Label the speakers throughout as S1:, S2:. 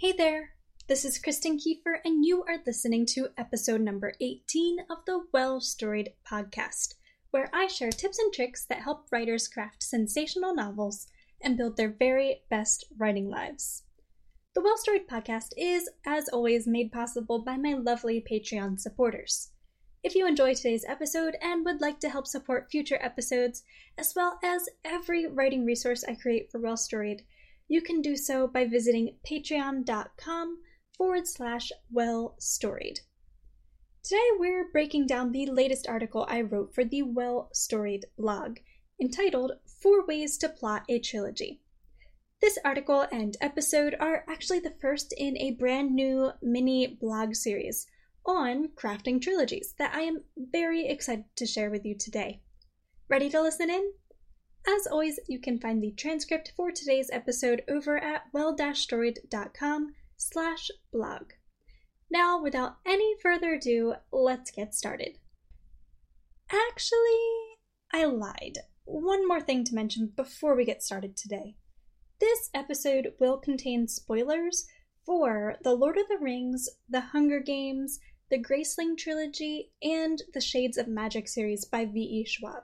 S1: Hey there, this is Kristen Kieffer, and you are listening to episode number 18 of the Well Storied podcast, where I share tips and tricks that help writers craft sensational novels and build their very best writing lives. The Well Storied podcast is, as always, made possible by my lovely Patreon supporters. If you enjoy today's episode and would like to help support future episodes, as well as every writing resource I create for Well Storied, you can do so by visiting patreon.com forward slash well storied. Today we're breaking down the latest article I wrote for the Well Storied blog, entitled Four Ways to Plot a Trilogy. This article and episode are actually the first in a brand new mini blog series on crafting trilogies that I am very excited to share with you today. Ready to listen in? As always, you can find the transcript for today's episode over at well-storied.com slash blog. Now, without any further ado, let's get started. Actually, I lied. One more thing to mention before we get started today. This episode will contain spoilers for The Lord of the Rings, The Hunger Games, the Graceling trilogy, and the Shades of Magic series by V.E. Schwab.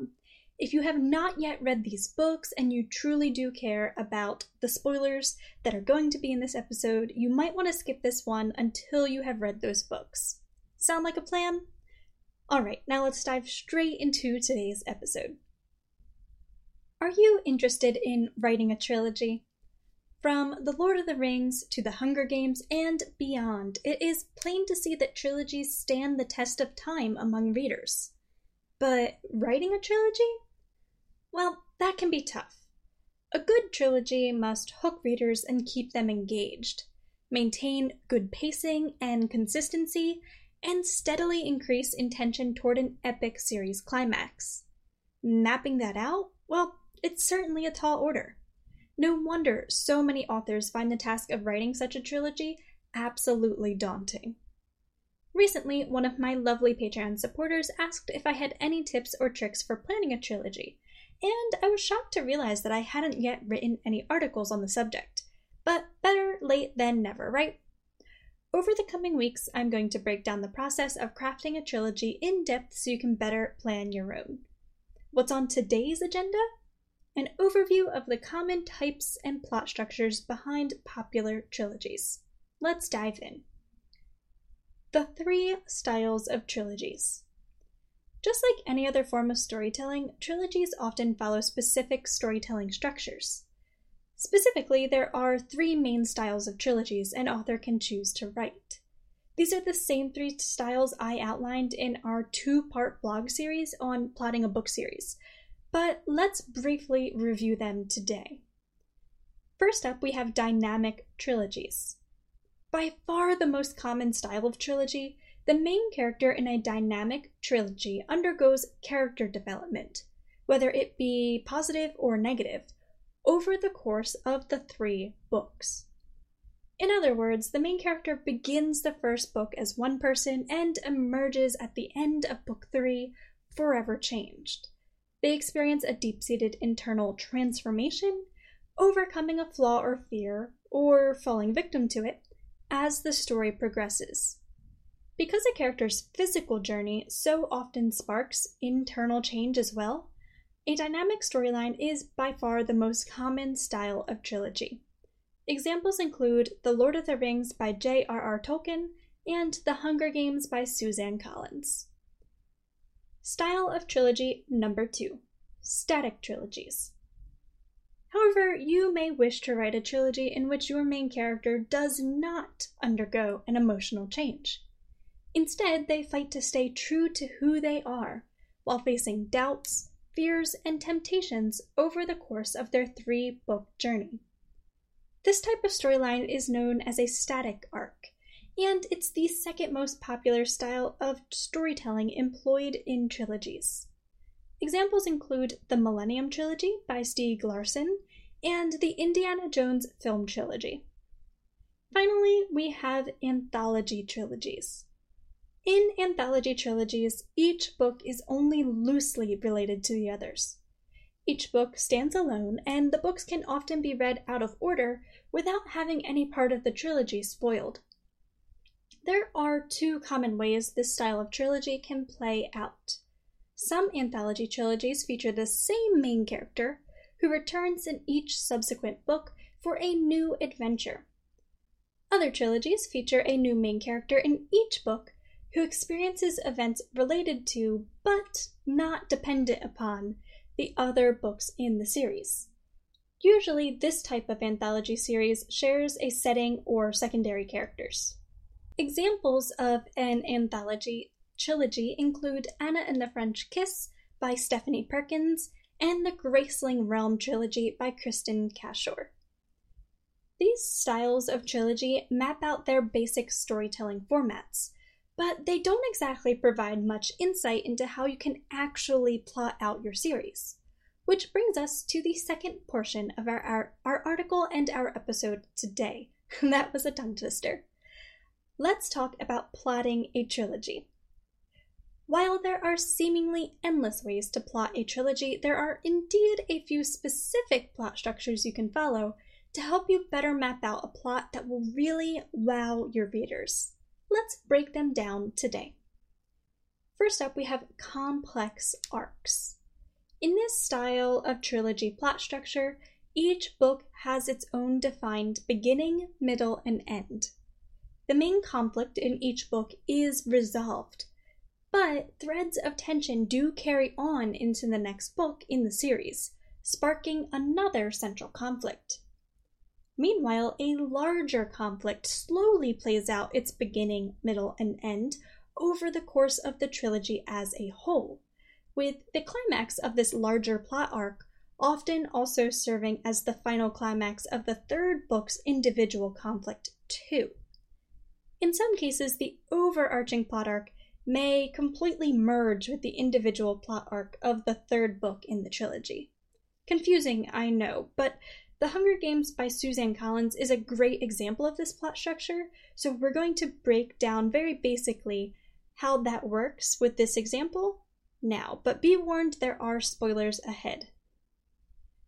S1: If you have not yet read these books and you truly do care about the spoilers that are going to be in this episode, you might want to skip this one until you have read those books. Sound like a plan? Alright, now let's dive straight into today's episode. Are you interested in writing a trilogy? From The Lord of the Rings to The Hunger Games and beyond, it is plain to see that trilogies stand the test of time among readers. But writing a trilogy? Well, that can be tough. A good trilogy must hook readers and keep them engaged, maintain good pacing and consistency, and steadily increase intention toward an epic series climax. Mapping that out? Well, it's certainly a tall order. No wonder so many authors find the task of writing such a trilogy absolutely daunting. Recently, one of my lovely Patreon supporters asked if I had any tips or tricks for planning a trilogy, and I was shocked to realize that I hadn't yet written any articles on the subject. But better late than never, right? Over the coming weeks, I'm going to break down the process of crafting a trilogy in depth so you can better plan your own. What's on today's agenda? An overview of the common types and plot structures behind popular trilogies. Let's dive in. The three styles of trilogies. Just like any other form of storytelling, trilogies often follow specific storytelling structures. Specifically, there are three main styles of trilogies an author can choose to write. These are the same three styles I outlined in our two part blog series on plotting a book series, but let's briefly review them today. First up, we have dynamic trilogies. By far the most common style of trilogy, the main character in a dynamic trilogy undergoes character development, whether it be positive or negative, over the course of the three books. In other words, the main character begins the first book as one person and emerges at the end of book three forever changed. They experience a deep seated internal transformation, overcoming a flaw or fear, or falling victim to it, as the story progresses. Because a character's physical journey so often sparks internal change as well, a dynamic storyline is by far the most common style of trilogy. Examples include The Lord of the Rings by J.R.R. Tolkien and The Hunger Games by Suzanne Collins. Style of trilogy number two static trilogies. However, you may wish to write a trilogy in which your main character does not undergo an emotional change. Instead, they fight to stay true to who they are, while facing doubts, fears, and temptations over the course of their three book journey. This type of storyline is known as a static arc, and it's the second most popular style of storytelling employed in trilogies. Examples include the Millennium Trilogy by Stieg Larsson and the Indiana Jones film trilogy. Finally, we have anthology trilogies. In anthology trilogies, each book is only loosely related to the others. Each book stands alone, and the books can often be read out of order without having any part of the trilogy spoiled. There are two common ways this style of trilogy can play out. Some anthology trilogies feature the same main character, who returns in each subsequent book for a new adventure. Other trilogies feature a new main character in each book who experiences events related to, but not dependent upon, the other books in the series. Usually, this type of anthology series shares a setting or secondary characters. Examples of an anthology trilogy include Anna and the French Kiss by Stephanie Perkins and the Graceling Realm trilogy by Kristin Cashore. These styles of trilogy map out their basic storytelling formats, but they don't exactly provide much insight into how you can actually plot out your series. Which brings us to the second portion of our, our, our article and our episode today. that was a tongue twister. Let's talk about plotting a trilogy. While there are seemingly endless ways to plot a trilogy, there are indeed a few specific plot structures you can follow to help you better map out a plot that will really wow your readers. Let's break them down today. First up, we have complex arcs. In this style of trilogy plot structure, each book has its own defined beginning, middle, and end. The main conflict in each book is resolved, but threads of tension do carry on into the next book in the series, sparking another central conflict. Meanwhile, a larger conflict slowly plays out its beginning, middle, and end over the course of the trilogy as a whole, with the climax of this larger plot arc often also serving as the final climax of the third book's individual conflict, too. In some cases, the overarching plot arc may completely merge with the individual plot arc of the third book in the trilogy. Confusing, I know, but the Hunger Games by Suzanne Collins is a great example of this plot structure, so we're going to break down very basically how that works with this example now, but be warned there are spoilers ahead.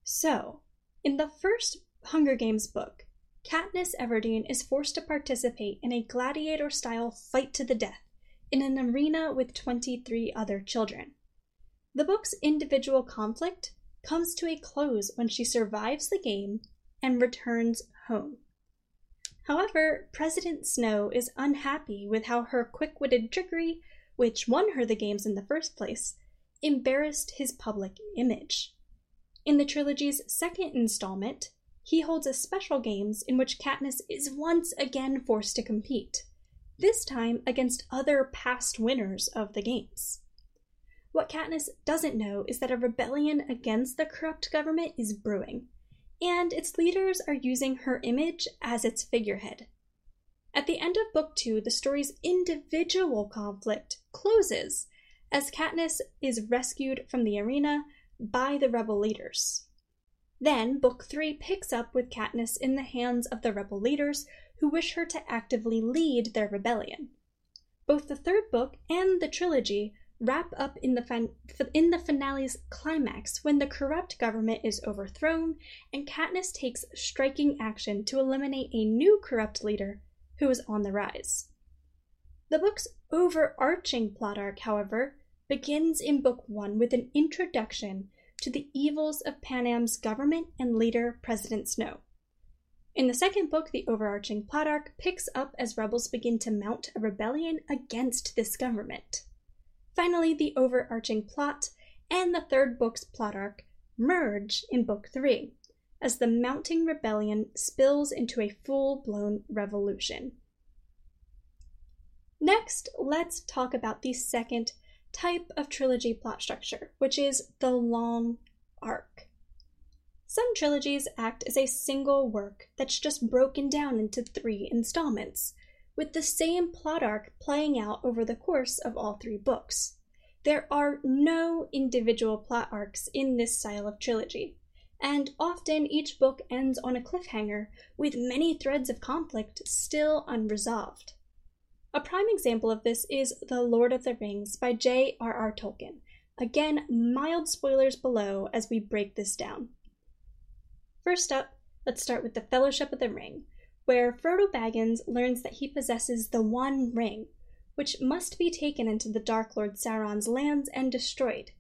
S1: So, in the first Hunger Games book, Katniss Everdeen is forced to participate in a gladiator style fight to the death in an arena with 23 other children. The book's individual conflict comes to a close when she survives the game and returns home. However, President Snow is unhappy with how her quick witted trickery, which won her the games in the first place, embarrassed his public image. In the trilogy's second installment, he holds a special games in which Katniss is once again forced to compete, this time against other past winners of the games. What Katniss doesn't know is that a rebellion against the corrupt government is brewing, and its leaders are using her image as its figurehead. At the end of Book 2, the story's individual conflict closes as Katniss is rescued from the arena by the rebel leaders. Then, Book 3 picks up with Katniss in the hands of the rebel leaders who wish her to actively lead their rebellion. Both the third book and the trilogy wrap up in the, fin- in the finale's climax when the corrupt government is overthrown and Katniss takes striking action to eliminate a new corrupt leader who is on the rise. The book's overarching plot arc, however, begins in Book 1 with an introduction to the evils of Panem's government and leader, President Snow. In the second book, the overarching plot arc picks up as rebels begin to mount a rebellion against this government. Finally, the overarching plot and the third book's plot arc merge in Book 3 as the mounting rebellion spills into a full blown revolution. Next, let's talk about the second type of trilogy plot structure, which is the long arc. Some trilogies act as a single work that's just broken down into three installments, with the same plot arc playing out over the course of all three books. There are no individual plot arcs in this style of trilogy, and often each book ends on a cliffhanger with many threads of conflict still unresolved. A prime example of this is The Lord of the Rings by J.R.R. Tolkien, Again, mild spoilers below as we break this down. First up, let's start with the Fellowship of the Ring, where Frodo Baggins learns that he possesses the One Ring, which must be taken into the Dark Lord Sauron's lands and destroyed.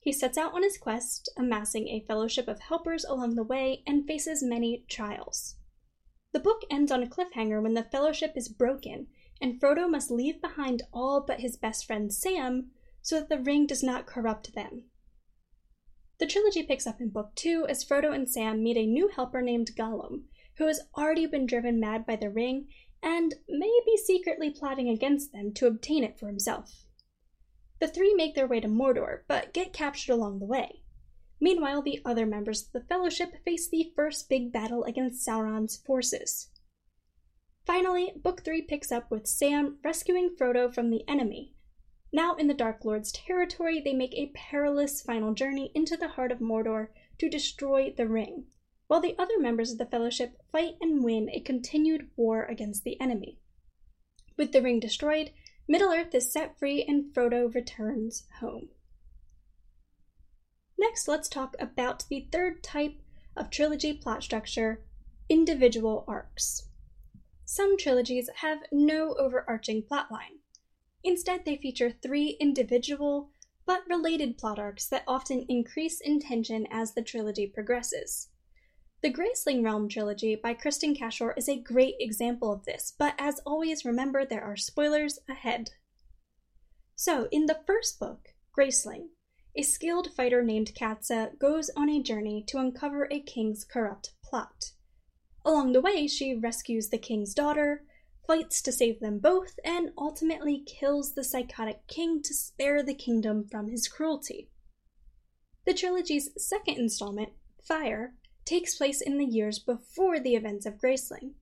S1: He sets out on his quest, amassing a fellowship of helpers along the way, and faces many trials. The book ends on a cliffhanger when the fellowship is broken, and Frodo must leave behind all but his best friend Sam so that the ring does not corrupt them. The trilogy picks up in Book 2 as Frodo and Sam meet a new helper named Gollum, who has already been driven mad by the ring and may be secretly plotting against them to obtain it for himself. The three make their way to Mordor, but get captured along the way. Meanwhile, the other members of the Fellowship face the first big battle against Sauron's forces. Finally, Book 3 picks up with Sam rescuing Frodo from the enemy. Now in the Dark Lord's territory, they make a perilous final journey into the heart of Mordor to destroy the ring, while the other members of the Fellowship fight and win a continued war against the enemy. With the ring destroyed, Middle Earth is set free and Frodo returns home. Next, let's talk about the third type of trilogy plot structure individual arcs. Some trilogies have no overarching plotline. Instead, they feature three individual but related plot arcs that often increase in tension as the trilogy progresses. The Graceling Realm trilogy by Kristin Cashore is a great example of this, but as always, remember there are spoilers ahead. So, in the first book, Graceling, a skilled fighter named Katsa goes on a journey to uncover a king's corrupt plot. Along the way, she rescues the king's daughter, fights to save them both, and ultimately kills the psychotic king to spare the kingdom from his cruelty. The trilogy's second installment, Fire, takes place in the years before the events of Graceling.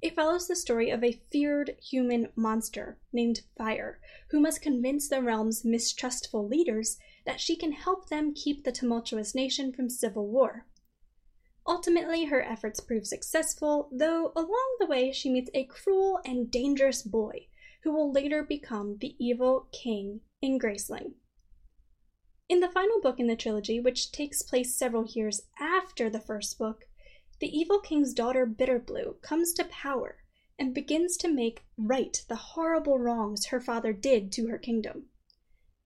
S1: It follows the story of a feared human monster named Fire, who must convince the realm's mistrustful leaders that she can help them keep the tumultuous nation from civil war. Ultimately, her efforts prove successful, though along the way she meets a cruel and dangerous boy who will later become the evil king in Graceling. In the final book in the trilogy, which takes place several years after the first book, the evil king's daughter Bitterblue comes to power and begins to make right the horrible wrongs her father did to her kingdom.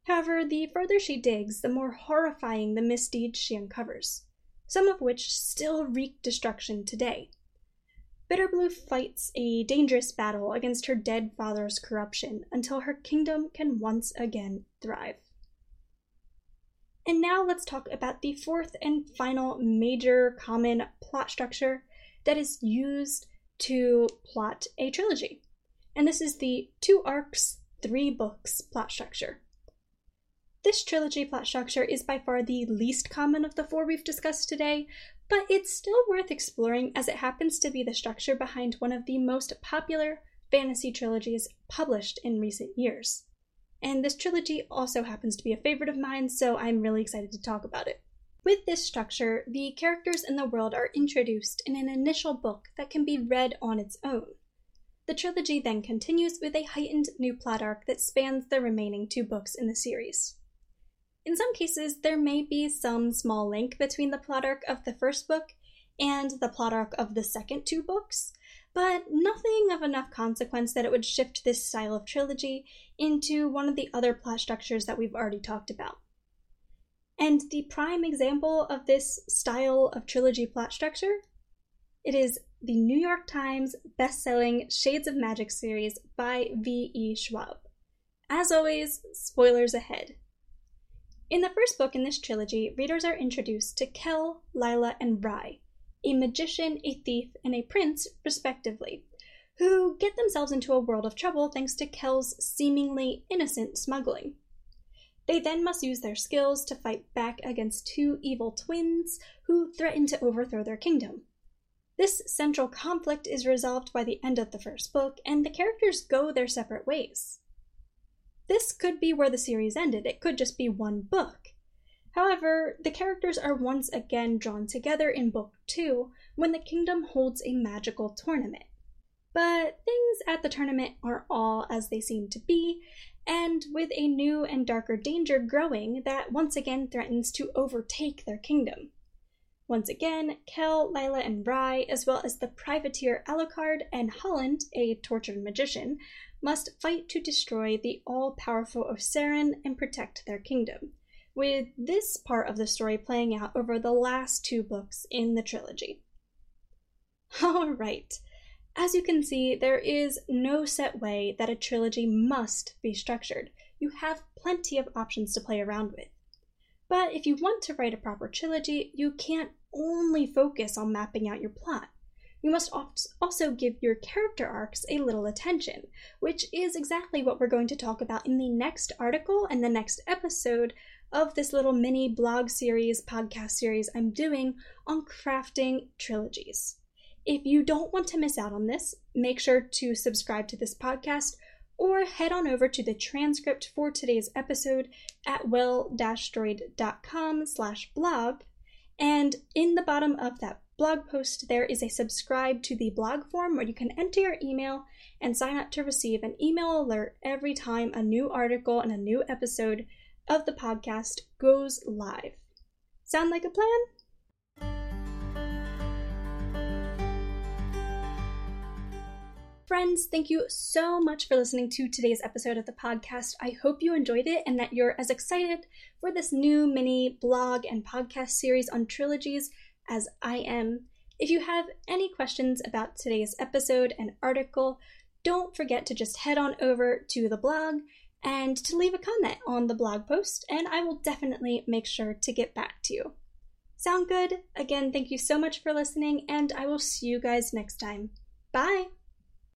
S1: However, the further she digs, the more horrifying the misdeeds she uncovers, some of which still wreak destruction today. Bitterblue fights a dangerous battle against her dead father's corruption until her kingdom can once again thrive. And now let's talk about the fourth and final major common plot structure that is used to plot a trilogy. And this is the two arcs, three books plot structure. This trilogy plot structure is by far the least common of the four we've discussed today, but it's still worth exploring as it happens to be the structure behind one of the most popular fantasy trilogies published in recent years. And this trilogy also happens to be a favorite of mine, so I'm really excited to talk about it. With this structure, the characters in the world are introduced in an initial book that can be read on its own. The trilogy then continues with a heightened new plot arc that spans the remaining two books in the series. In some cases, there may be some small link between the plot arc of the first book and the plot arc of the second two books, but nothing of enough consequence that it would shift this style of trilogy into one of the other plot structures that we've already talked about. And the prime example of this style of trilogy plot structure, it is the New York Times best-selling Shades of Magic series by V.E. Schwab. As always, spoilers ahead. In the first book in this trilogy, readers are introduced to Kell, Lila, and Rhy, a magician, a thief, and a prince, respectively, who get themselves into a world of trouble thanks to Kell's seemingly innocent smuggling. They then must use their skills to fight back against two evil twins who threaten to overthrow their kingdom. This central conflict is resolved by the end of the first book, and the characters go their separate ways. This could be where the series ended, it could just be one book. However, the characters are once again drawn together in Book 2 when the kingdom holds a magical tournament. But things at the tournament aren't all as they seem to be, and with a new and darker danger growing that once again threatens to overtake their kingdom. Once again, Kell, Lila, and Rhy, as well as the privateer Alucard and Holland, a tortured magician, must fight to destroy the all powerful Osaron and protect their kingdom, with this part of the story playing out over the last two books in the trilogy. Alright, as you can see, there is no set way that a trilogy must be structured. You have plenty of options to play around with. But if you want to write a proper trilogy, you can't only focus on mapping out your plot. You must also give your character arcs a little attention, which is exactly what we're going to talk about in the next article and the next episode of this little mini blog series, podcast series I'm doing on crafting trilogies. If you don't want to miss out on this, make sure to subscribe to this podcast or head on over to the transcript for today's episode at well-storied.com slash blog. And in the bottom of that blog post, there is a subscribe to the blog form where you can enter your email and sign up to receive an email alert every time a new article and a new episode of the podcast goes live. Sound like a plan? Friends, thank you so much for listening to today's episode of the podcast. I hope you enjoyed it and that you're as excited for this new mini blog and podcast series on trilogies as I am. If you have any questions about today's episode and article, don't forget to just head on over to the blog and to leave a comment on the blog post, and I will definitely make sure to get back to you. Sound good? Again, thank you so much for listening, and I will see you guys next time. Bye!